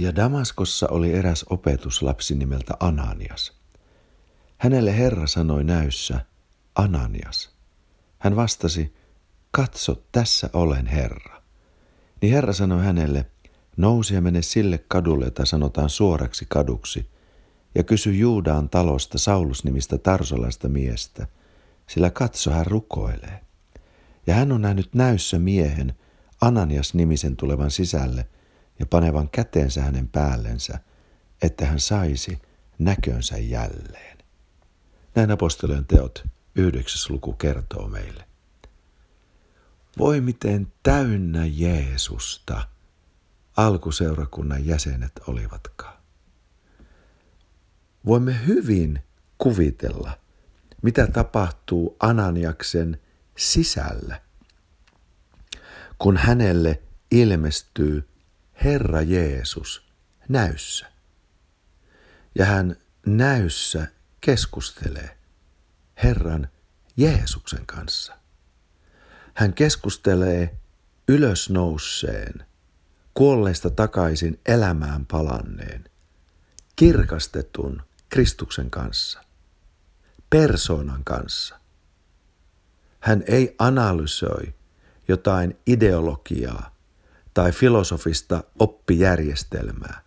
Ja Damaskossa oli eräs opetuslapsi nimeltä Ananias. Hänelle Herra sanoi näyssä, Ananias. Hän vastasi, katso, tässä olen Herra. Niin Herra sanoi hänelle, nousi ja mene sille kadulle, jota sanotaan suoraksi kaduksi, ja kysy Juudaan talosta Saulus-nimistä tarsolaista miestä, sillä katso, hän rukoilee. Ja hän on nähnyt näyssä miehen, Ananias-nimisen tulevan sisälle ja panevan käteensä hänen päällensä, että hän saisi näkönsä jälleen. Näin apostolien teot yhdeksäs luku kertoo meille. Voi miten täynnä Jeesusta alkuseurakunnan jäsenet olivatkaan. Voimme hyvin kuvitella, mitä tapahtuu Ananiaksen sisällä, kun hänelle ilmestyy Herra Jeesus näyssä. Ja hän näyssä keskustelee Herran Jeesuksen kanssa. Hän keskustelee ylösnouseen, kuolleista takaisin elämään palanneen, kirkastetun Kristuksen kanssa, persoonan kanssa. Hän ei analysoi jotain ideologiaa tai filosofista oppijärjestelmää.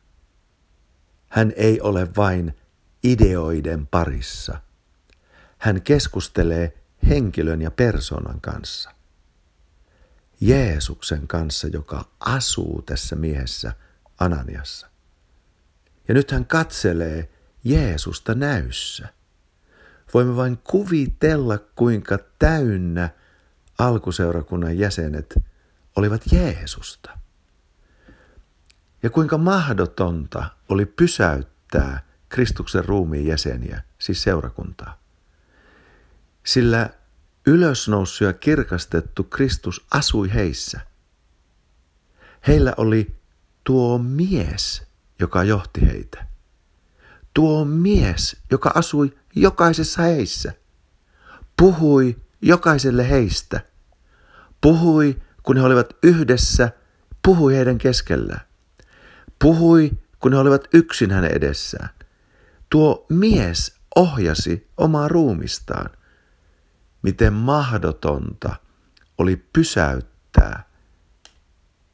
Hän ei ole vain ideoiden parissa. Hän keskustelee henkilön ja persoonan kanssa. Jeesuksen kanssa, joka asuu tässä miehessä Ananiassa. Ja nyt hän katselee Jeesusta näyssä. Voimme vain kuvitella, kuinka täynnä alkuseurakunnan jäsenet olivat Jeesusta. Ja kuinka mahdotonta oli pysäyttää Kristuksen ruumiin jäseniä, siis seurakuntaa. Sillä ylösnoussut ja kirkastettu Kristus asui heissä. Heillä oli tuo mies, joka johti heitä. Tuo mies, joka asui jokaisessa heissä. Puhui jokaiselle heistä. Puhui, kun he olivat yhdessä, puhui heidän keskellään. Puhui, kun he olivat yksin hänen edessään. Tuo mies ohjasi omaa ruumistaan – miten mahdotonta oli pysäyttää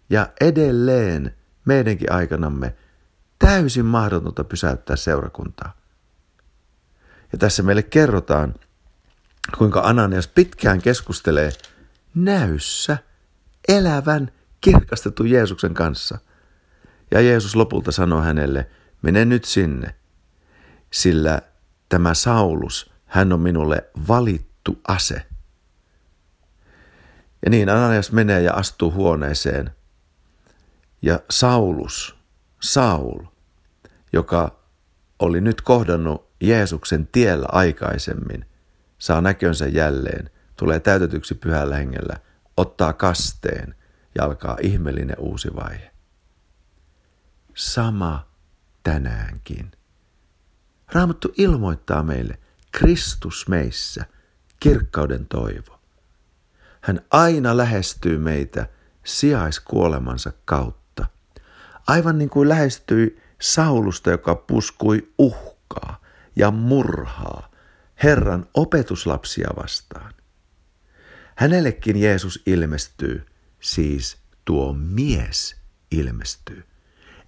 ja edelleen meidänkin aikanamme täysin mahdotonta pysäyttää seurakuntaa. Ja tässä meille kerrotaan, kuinka Ananias pitkään keskustelee näyssä elävän kirkastetun Jeesuksen kanssa. Ja Jeesus lopulta sanoi hänelle, mene nyt sinne, sillä tämä Saulus, hän on minulle valittu ase. Ja niin Ananias menee ja astuu huoneeseen. Ja Saulus, Saul, joka oli nyt kohdannut Jeesuksen tiellä aikaisemmin, saa näkönsä jälleen, tulee täytetyksi pyhällä hengellä, ottaa kasteen ja alkaa ihmeellinen uusi vaihe. Sama tänäänkin. Raamattu ilmoittaa meille, Kristus meissä – kirkkauden toivo. Hän aina lähestyy meitä sijaiskuolemansa kautta. Aivan niin kuin lähestyi Saulusta, joka puskui uhkaa ja murhaa Herran opetuslapsia vastaan. Hänellekin Jeesus ilmestyy, siis tuo mies ilmestyy.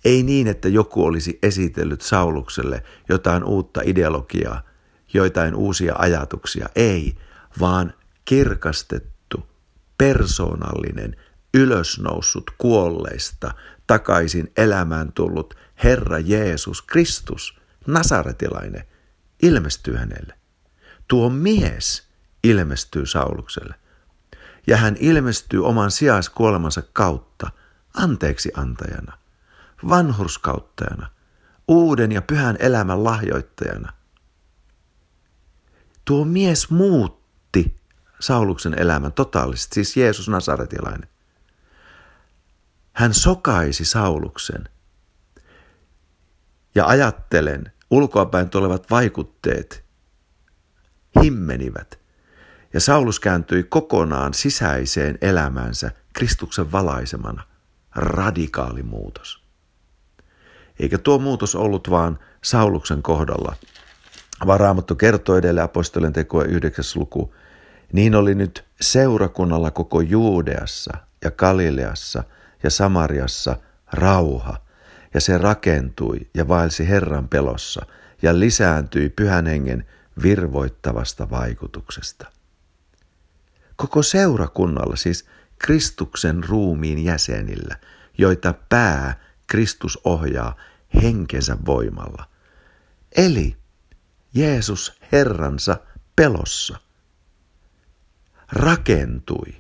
Ei niin, että joku olisi esitellyt Saulukselle jotain uutta ideologiaa, joitain uusia ajatuksia. Ei, vaan kirkastettu, persoonallinen, ylösnoussut kuolleista, takaisin elämään tullut Herra Jeesus Kristus, Nasaretilainen, ilmestyy hänelle. Tuo mies ilmestyy Saulukselle. Ja hän ilmestyy oman sijaiskuolemansa kautta anteeksi antajana, vanhurskauttajana, uuden ja pyhän elämän lahjoittajana – Tuo mies muutti Sauluksen elämän totaalisesti, siis Jeesus Nasaretilainen. Hän sokaisi Sauluksen. Ja ajattelen, ulkoapäin tulevat vaikutteet himmenivät. Ja Saulus kääntyi kokonaan sisäiseen elämäänsä Kristuksen valaisemana. Radikaali muutos. Eikä tuo muutos ollut vaan Sauluksen kohdalla. Varaamattu kertoo edelleen apostolien tekoa 9. luku. Niin oli nyt seurakunnalla koko Juudeassa ja Galileassa ja Samariassa rauha, ja se rakentui ja vaelsi Herran pelossa ja lisääntyi pyhän hengen virvoittavasta vaikutuksesta. Koko seurakunnalla, siis Kristuksen ruumiin jäsenillä, joita pää Kristus ohjaa henkensä voimalla. Eli Jeesus Herransa pelossa rakentui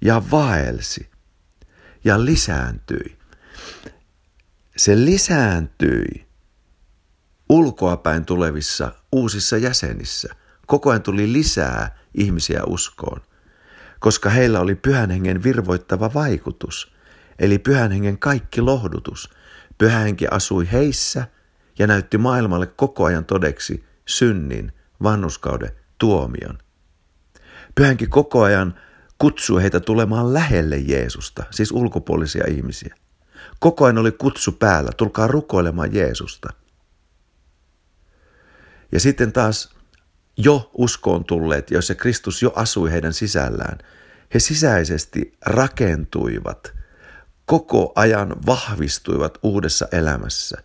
ja vaelsi ja lisääntyi. Se lisääntyi ulkoapäin tulevissa uusissa jäsenissä. Koko ajan tuli lisää ihmisiä uskoon, koska heillä oli pyhän hengen virvoittava vaikutus, eli pyhän hengen kaikki lohdutus. Pyhä henki asui heissä ja näytti maailmalle koko ajan todeksi synnin, vannuskauden, tuomion. Pyhänkin koko ajan kutsui heitä tulemaan lähelle Jeesusta, siis ulkopuolisia ihmisiä. Koko ajan oli kutsu päällä, tulkaa rukoilemaan Jeesusta. Ja sitten taas jo uskoon tulleet, joissa Kristus jo asui heidän sisällään, he sisäisesti rakentuivat, koko ajan vahvistuivat uudessa elämässä.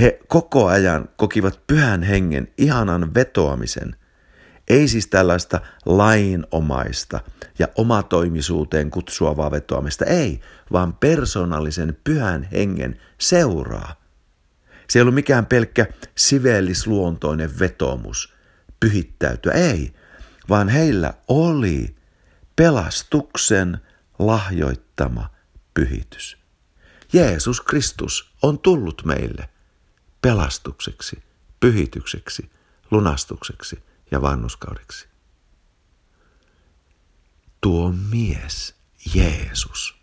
He koko ajan kokivat pyhän hengen ihanan vetoamisen – ei siis tällaista lainomaista ja omatoimisuuteen kutsuavaa vetoamista, ei, vaan persoonallisen pyhän hengen seuraa. Se ei ollut mikään pelkkä siveellisluontoinen vetomus pyhittäytyä, ei, vaan heillä oli pelastuksen lahjoittama pyhitys. Jeesus Kristus on tullut meille pelastukseksi, pyhitykseksi, lunastukseksi – ja vannuskaudeksi. Tuo mies, Jeesus,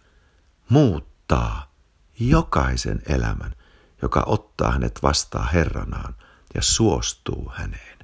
muuttaa jokaisen elämän, joka ottaa hänet vastaan Herranaan ja suostuu häneen.